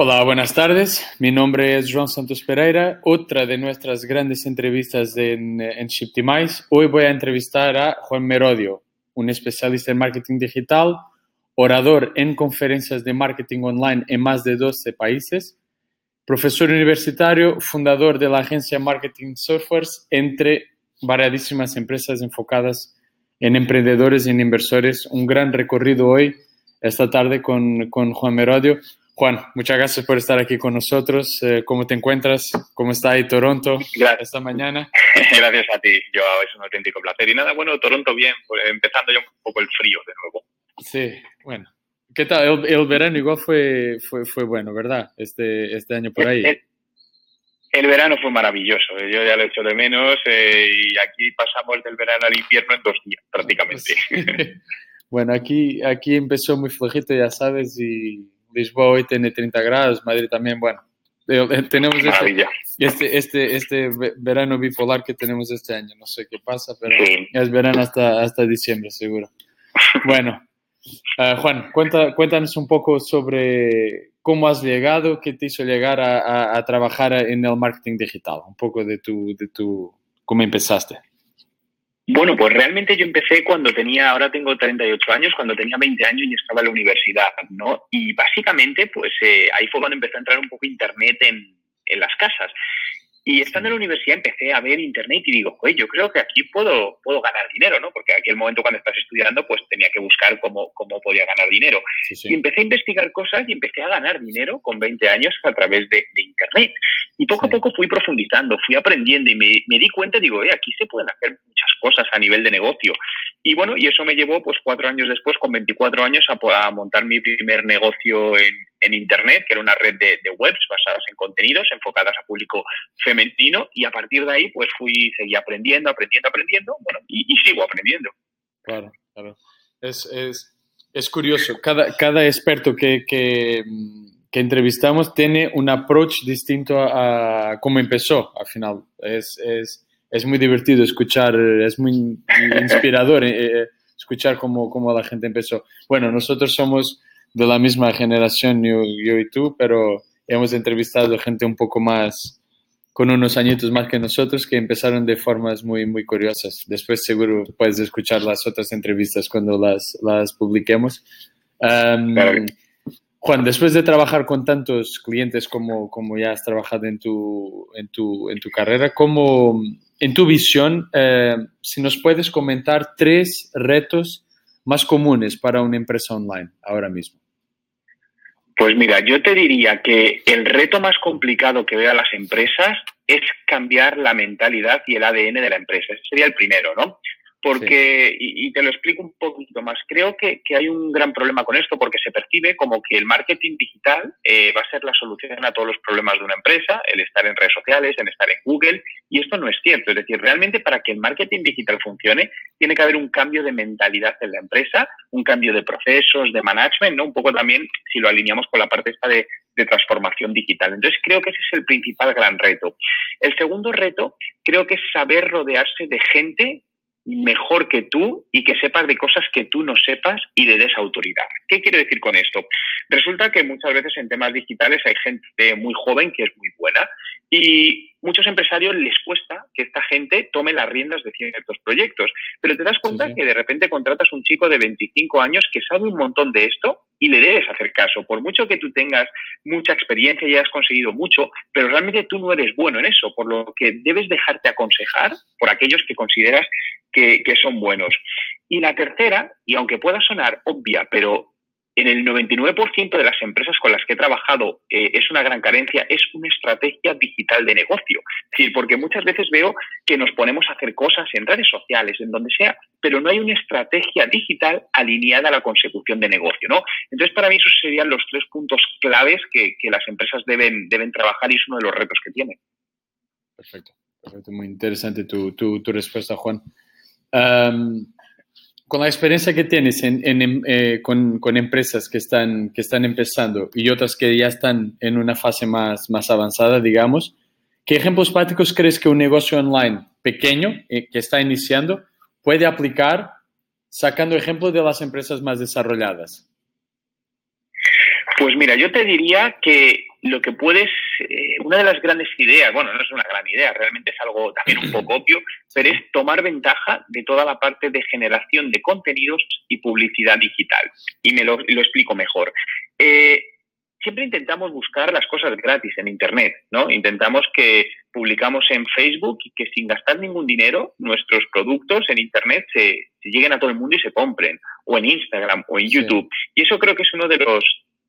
Hola, buenas tardes. Mi nombre es Joan Santos Pereira, otra de nuestras grandes entrevistas en, en Shiptimize. Hoy voy a entrevistar a Juan Merodio, un especialista en marketing digital, orador en conferencias de marketing online en más de 12 países, profesor universitario, fundador de la agencia Marketing Surfers, entre variadísimas empresas enfocadas en emprendedores y en inversores. Un gran recorrido hoy, esta tarde, con, con Juan Merodio. Juan, muchas gracias por estar aquí con nosotros. Eh, ¿Cómo te encuentras? ¿Cómo está ahí Toronto gracias. esta mañana? gracias a ti, yo es un auténtico placer. Y nada, bueno, Toronto bien, pues, empezando ya un poco el frío de nuevo. Sí, bueno. ¿Qué tal? El, el verano igual fue, fue, fue, bueno, ¿verdad? Este, este año por ahí. El, el, verano fue maravilloso, yo ya lo echo de menos eh, y aquí pasamos del verano al invierno en dos días prácticamente. Sí. bueno, aquí, aquí empezó muy flojito, ya sabes, y Lisboa hoy tiene 30 grados, Madrid también, bueno. Tenemos este, este, este, este, verano bipolar que tenemos este año. No sé qué pasa, pero sí. es verano hasta, hasta diciembre, seguro. Bueno, uh, Juan, cuenta, cuéntanos un poco sobre cómo has llegado, qué te hizo llegar a, a, a, trabajar en el marketing digital, un poco de tu, de tu, cómo empezaste. Bueno, pues realmente yo empecé cuando tenía, ahora tengo 38 años, cuando tenía 20 años y estaba en la universidad, ¿no? Y básicamente, pues eh, ahí fue cuando empezó a entrar un poco Internet en, en las casas. Y estando en la universidad empecé a ver internet y digo, oye, yo creo que aquí puedo, puedo ganar dinero, ¿no? Porque aquí el momento cuando estás estudiando, pues tenía que buscar cómo, cómo podía ganar dinero. Sí, sí. Y empecé a investigar cosas y empecé a ganar dinero con 20 años a través de, de internet. Y poco sí. a poco fui profundizando, fui aprendiendo y me, me di cuenta, digo, oye, aquí se pueden hacer muchas cosas a nivel de negocio. Y bueno, y eso me llevó, pues cuatro años después, con 24 años, a, a montar mi primer negocio en, en Internet, que era una red de, de, webs basadas en contenidos, enfocadas a público femenino, y a partir de ahí, pues fui, seguí aprendiendo, aprendiendo, aprendiendo, bueno, y, y sigo aprendiendo. Claro, claro. Es, es, es curioso, cada, cada experto que, que, que, entrevistamos tiene un approach distinto a, a cómo empezó, al final. Es, es, es muy divertido escuchar, es muy inspirador eh, escuchar cómo, cómo la gente empezó. Bueno, nosotros somos de la misma generación, yo, yo, y tú, pero hemos entrevistado gente un poco más, con unos añitos más que nosotros, que empezaron de formas muy, muy curiosas. Después seguro puedes escuchar las otras entrevistas cuando las, las publiquemos. Um, claro. Juan, después de trabajar con tantos clientes como, como ya has trabajado en tu, en tu, en tu carrera, ¿cómo, en tu visión, eh, si nos puedes comentar tres retos más comunes para una empresa online ahora mismo? Pues mira, yo te diría que el reto más complicado que veo a las empresas es cambiar la mentalidad y el ADN de la empresa. Ese sería el primero, ¿no? Porque, y, te lo explico un poquito más, creo que, que, hay un gran problema con esto porque se percibe como que el marketing digital eh, va a ser la solución a todos los problemas de una empresa, el estar en redes sociales, en estar en Google, y esto no es cierto. Es decir, realmente para que el marketing digital funcione, tiene que haber un cambio de mentalidad en la empresa, un cambio de procesos, de management, ¿no? Un poco también si lo alineamos con la parte esta de, de transformación digital. Entonces, creo que ese es el principal gran reto. El segundo reto, creo que es saber rodearse de gente mejor que tú y que sepas de cosas que tú no sepas y le des autoridad. ¿Qué quiero decir con esto? Resulta que muchas veces en temas digitales hay gente muy joven que es muy buena y muchos empresarios les cuesta que esta gente tome las riendas de ciertos proyectos, pero te das cuenta sí, sí. que de repente contratas un chico de 25 años que sabe un montón de esto y le debes hacer caso, por mucho que tú tengas mucha experiencia y hayas conseguido mucho, pero realmente tú no eres bueno en eso, por lo que debes dejarte aconsejar por aquellos que consideras que, que son buenos. Y la tercera, y aunque pueda sonar obvia, pero en el 99% de las empresas con las que he trabajado eh, es una gran carencia, es una estrategia digital de negocio. Es decir, porque muchas veces veo que nos ponemos a hacer cosas en redes sociales, en donde sea, pero no hay una estrategia digital alineada a la consecución de negocio, ¿no? Entonces, para mí esos serían los tres puntos claves que, las empresas deben, deben trabajar y es uno de los retos que tienen. Perfecto, perfecto. Muy interesante tu, tu, respuesta, Juan. Con la experiencia que tienes en, en, eh, con, con, empresas que están, que están empezando y otras que ya están en una fase más, más avanzada, digamos, ¿qué ejemplos prácticos crees que un negocio online pequeño eh, que está iniciando puede aplicar sacando ejemplos de las empresas más desarrolladas? Pues mira, yo te diría que lo que puedes, eh, una de las grandes ideas, bueno, no es una gran idea, realmente es algo también un poco obvio, pero es tomar ventaja de toda la parte de generación de contenidos y publicidad digital. Y me lo, explico mejor. Eh, siempre intentamos buscar las cosas gratis en Internet, ¿no? Intentamos que publicamos en Facebook y que sin gastar ningún dinero nuestros productos en Internet se, lleguen a todo el mundo y se compren, o en Instagram o en YouTube. Y eso creo que es uno de los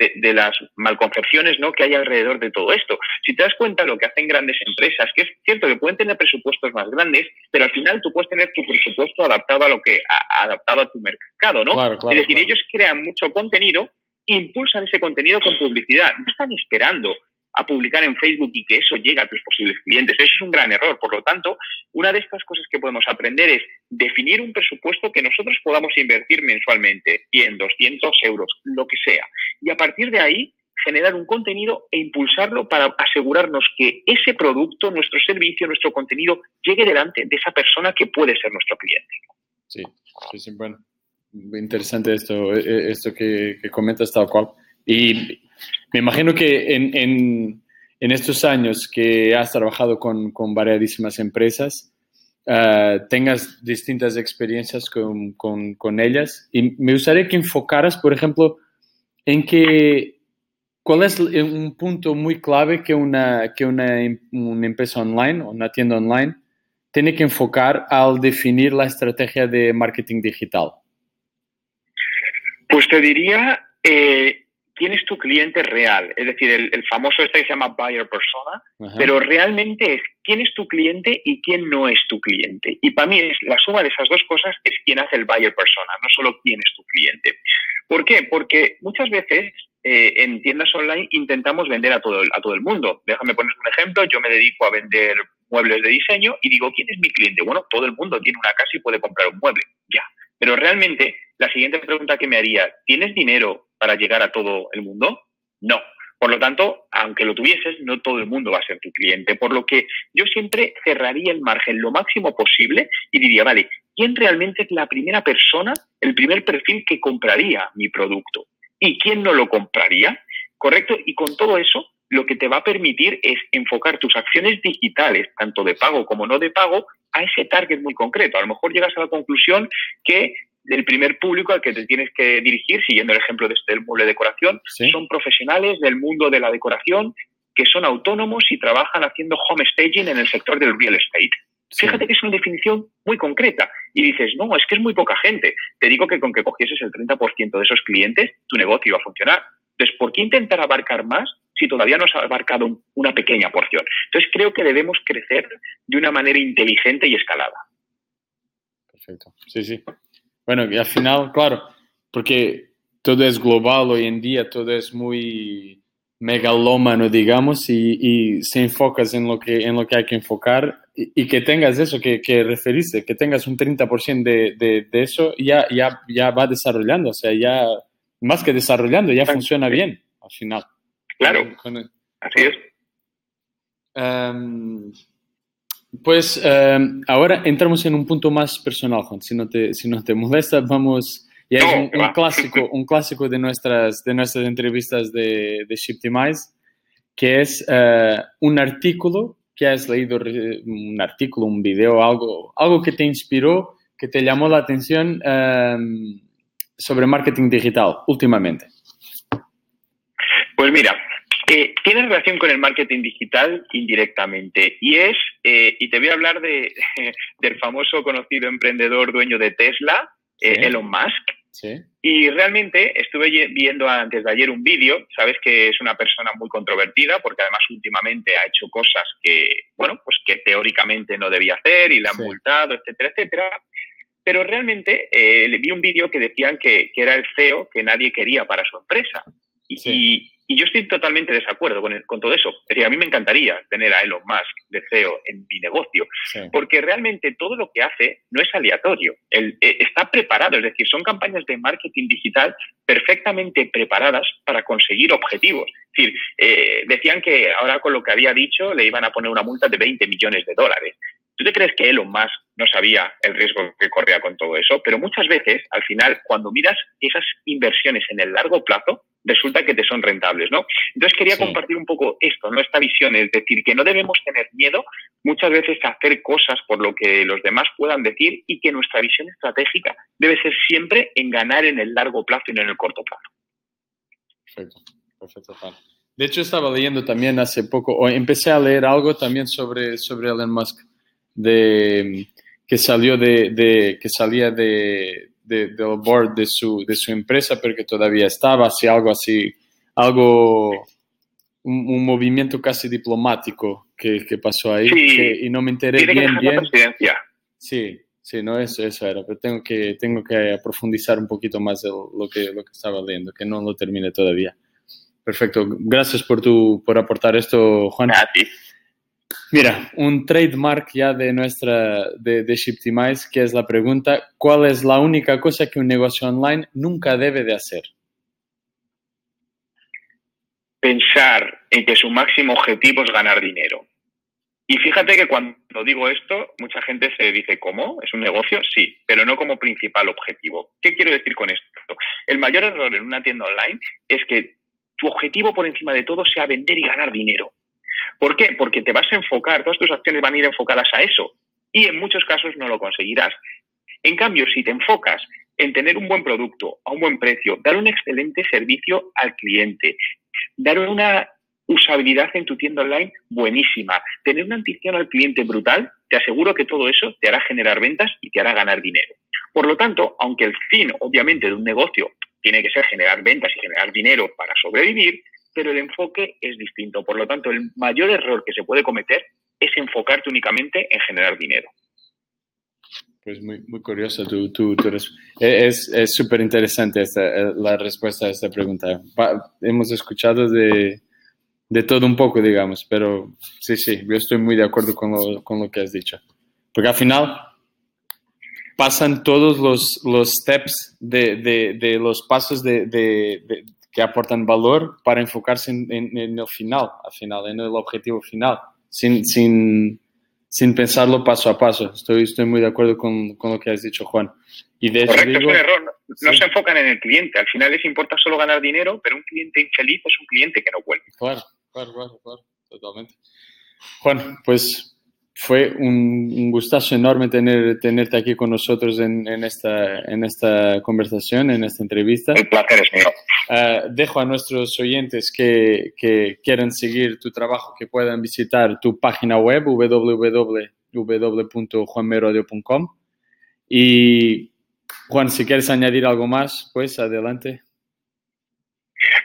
de, las malconcepciones ¿no? que hay alrededor de todo esto. Si te das cuenta lo que hacen grandes empresas, que es cierto que pueden tener presupuestos más grandes, pero al final tú puedes tener tu presupuesto adaptado a lo que adaptado a tu mercado, ¿no? es decir, ellos crean mucho contenido, impulsan ese contenido con publicidad, no están esperando a publicar en Facebook y que eso llegue a tus posibles clientes. Eso es un gran error. Por lo tanto, una de estas cosas que podemos aprender es definir un presupuesto que nosotros podamos invertir mensualmente, 100, 200 euros, lo que sea. Y a partir de ahí, generar un contenido e impulsarlo para asegurarnos que ese producto, nuestro servicio, nuestro contenido llegue delante de esa persona que puede ser nuestro cliente. Sí, sí, bueno. Interesante esto, e, e, esto que, que comentas tal cual. Y me imagino que en, en, en estos años que has trabajado con, con variadísimas empresas, uh, tengas distintas experiencias con, con, con, ellas. Y me gustaría que enfocaras, por ejemplo, en que, cuál es un punto muy clave que una, que una, una empresa online o una tienda online tiene que enfocar al definir la estrategia de marketing digital. Pues te diría eh, quién es tu cliente real. Es decir, el, famoso este que se llama buyer persona, pero realmente es quién es tu cliente y quién no es tu cliente. Y para mí es la suma de esas dos cosas es quién hace el buyer persona, no solo quién es tu cliente. ¿Por qué? Porque muchas veces eh, en tiendas online intentamos vender a todo, a todo el mundo. Déjame poner un ejemplo. Yo me dedico a vender muebles de diseño y digo, ¿quién es mi cliente? Bueno, todo el mundo tiene una casa y puede comprar un mueble. Ya. Pero realmente la siguiente pregunta que me haría, ¿tienes dinero para llegar a todo el mundo? No. Por lo tanto, aunque lo tuvieses, no todo el mundo va a ser tu cliente. Por lo que yo siempre cerraría el margen lo máximo posible y diría, vale, ¿quién realmente es la primera persona, el primer perfil que compraría mi producto? ¿Y quién no lo compraría? ¿Correcto? Y con todo eso, lo que te va a permitir es enfocar tus acciones digitales, tanto de pago como no de pago, a ese target muy concreto. A lo mejor llegas a la conclusión que el primer público al que te tienes que dirigir, siguiendo el ejemplo de este mueble de decoración, son profesionales del mundo de la decoración que son autónomos y trabajan haciendo home staging en el sector del real estate. Fíjate que es una definición muy concreta. Y dices, no, es que es muy poca gente. Te digo que con que cogieses el 30% de esos clientes, tu negocio iba a funcionar. Entonces, ¿por qué intentar abarcar más si todavía no has abarcado una pequeña porción? Entonces, creo que debemos crecer de una manera inteligente y escalada. Perfecto. Sí, sí. Bueno, y al final, claro, porque todo es global hoy en día, todo es muy megalómano, digamos, y, y se enfocas en lo que, en lo que hay que enfocar y, que tengas eso que, que referiste, que tengas un 30% de, de, de, eso, ya, ya, ya va desarrollando, o sea, ya más que desarrollando, ya funciona bien al final. Claro, así es. Um, pues em, ahora entramos en un punto más personal, Juan. Si no te, si no te molesta, vamos. Ya es un, clásico, un clásico de nuestras, de nuestras entrevistas de, de Shiptimize, que es eh, un artículo que has leído, un artículo, un video, algo, algo que te inspiró, que te llamó la atención em, sobre marketing digital últimamente. Pues mira, tiene relación con el marketing digital indirectamente y es, eh, y te voy a hablar de, del famoso conocido emprendedor dueño de Tesla, eh, Elon Musk. Y realmente estuve viendo antes de ayer un vídeo, sabes que es una persona muy controvertida porque además últimamente ha hecho cosas que, bueno, pues que teóricamente no debía hacer y le han multado, etcétera, etcétera. Pero realmente eh, le vi un vídeo que decían que, que, era el CEO que nadie quería para su empresa. Y, y yo estoy totalmente de desacuerdo con, con, todo eso. Es decir, a mí me encantaría tener a Elon Musk de CEO en mi negocio, porque realmente todo lo que hace no es aleatorio. Él, eh, está preparado, es decir, son campañas de marketing digital perfectamente preparadas para conseguir objetivos. Es decir, eh, decían que ahora con lo que había dicho le iban a poner una multa de 20 millones de dólares. ¿Tú te crees que Elon Musk no sabía el riesgo que corría con todo eso? Pero muchas veces, al final, cuando miras esas inversiones en el largo plazo, resulta que te son rentables, ¿no? Entonces quería compartir un poco esto, ¿no? Esta visión, es decir, que no debemos tener miedo muchas veces a hacer cosas por lo que los demás puedan decir y que nuestra visión estratégica debe ser siempre en ganar en el largo plazo y no en el corto plazo. Perfecto, perfecto, Juan. De hecho, estaba leyendo también hace poco, o empecé a leer algo también sobre, sobre Elon Musk, de, que salió de, que salía de, del board de su, de su empresa, pero que todavía estaba, así algo así, algo, un, movimiento casi diplomático que, que pasó ahí, y no me enteré bien, bien. Sí, sí, no, eso, eso era, pero tengo que, tengo que profundizar un poquito más de lo que, lo que estaba leyendo, que no lo terminé todavía. Perfecto, gracias por, tu, por aportar esto, Juan. Ti. Mira, un trademark ya de nuestra, de, de que es la pregunta, ¿cuál es la única cosa que un negocio online nunca debe de hacer? Pensar en que su máximo objetivo es ganar dinero. Y fíjate que cuando digo esto, mucha gente se dice, ¿cómo? ¿Es un negocio? Sí, pero no como principal objetivo. ¿Qué quiero decir con esto? El mayor error en una tienda online es que tu objetivo por encima de todo sea vender y ganar dinero. ¿Por qué? Porque te vas a enfocar, todas tus acciones van a ir enfocadas a eso y en muchos casos no lo conseguirás. En cambio, si te enfocas en tener un buen producto a un buen precio, dar un excelente servicio al cliente, dar una usabilidad en tu tienda online buenísima, tener una atención al cliente brutal, te aseguro que todo eso te hará generar ventas y te hará ganar dinero. Por lo tanto, aunque el fin, obviamente, de un negocio tiene que ser generar ventas y generar dinero para sobrevivir, pero el enfoque es distinto. Por lo tanto, el mayor error que se puede cometer es enfocarte únicamente en generar dinero. Pues muy, muy curioso tu, tu, Es súper interesante eh, la respuesta a esta pregunta. hemos escuchado de, de, todo un poco, digamos, pero sí, sí, yo estoy muy de acuerdo con lo, con lo que has dicho. Porque al final pasan todos los, los steps de, de, de los pasos de, que aportan valor para enfocarse en, en, el final, al final, en el objetivo final, sin, sin, sin pensarlo paso a paso. Estoy, estoy muy de acuerdo con, con lo que has dicho, Juan. Y de Correcto, es un error. No, se enfocan en el cliente. Al final les importa solo ganar dinero, pero un cliente infeliz es un cliente que no vuelve. Claro, claro, claro, claro, totalmente. Juan, pues fue un, gustazo enorme tener, tenerte aquí con nosotros en, en, esta, en esta conversación, en esta entrevista. El placer es mío. Uh, dejo a nuestros oyentes que, que quieran seguir tu trabajo que puedan visitar tu página web www.juanmerodio.com y Juan, si quieres añadir algo más, pues adelante.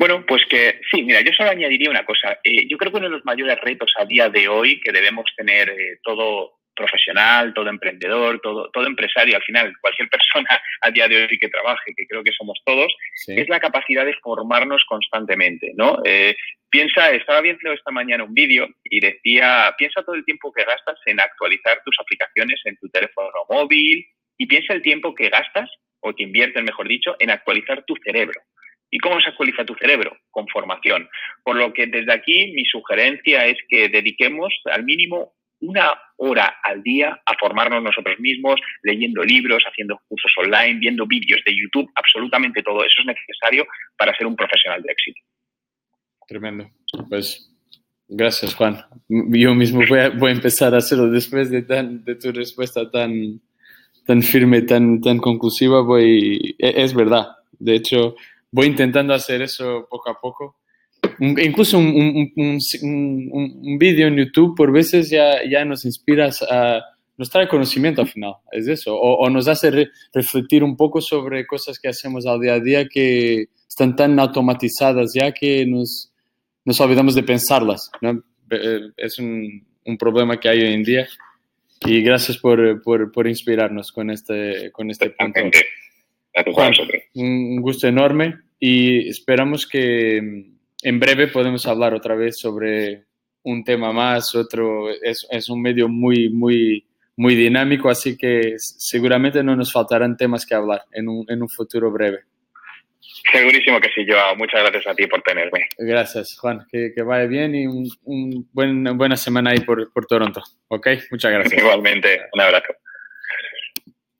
Bueno, pues que sí, mira, yo solo añadiría una cosa. Eh, yo creo que uno de los mayores retos a día de hoy que debemos tener eh, todo profesional, todo emprendedor, todo, todo empresario, al final, cualquier persona a día de hoy que trabaje, que creo que somos todos, es la capacidad de formarnos constantemente, ¿no? Eh, piensa, estaba viendo esta mañana un vídeo y decía, piensa todo el tiempo que gastas en actualizar tus aplicaciones en tu teléfono móvil y piensa el tiempo que gastas, o que inviertes, mejor dicho, en actualizar tu cerebro. ¿Y cómo se actualiza tu cerebro? Con formación. Por lo que desde aquí mi sugerencia es que dediquemos al mínimo una hora al día a formarnos nosotros mismos, leyendo libros, haciendo cursos online, viendo vídeos de YouTube, absolutamente todo eso es necesario para ser un profesional de éxito. Tremendo. Pues gracias, Juan. Yo mismo voy a, empezar a hacerlo después de, de tu respuesta tan, tan firme, tan, tan conclusiva. Voy, e, es verdad. De hecho, voy intentando hacer eso poco a poco. incluso un, un, vídeo en YouTube por veces ya, ya nos inspira a, nos trae conocimiento al final, es eso, o, nos hace refletir un poco sobre cosas que hacemos al día a día que están tan automatizadas ya que nos, nos olvidamos de pensarlas. Eh, es un, problema que hay hoy en día. Y gracias por, por, por inspirarnos con este, con este punto un gusto enorme y esperamos que en breve podemos hablar otra vez sobre un tema más, otro, es, es un medio muy, muy, muy dinámico, así que seguramente no nos faltarán temas que hablar en un, en un futuro breve. Segurísimo que sí, Joao. Muchas gracias a ti por tenerme. Gracias, Juan. Que, que vaya bien y un, un buen, buena semana ahí por, por Toronto. ¿Ok? Muchas gracias. Igualmente. Un abrazo.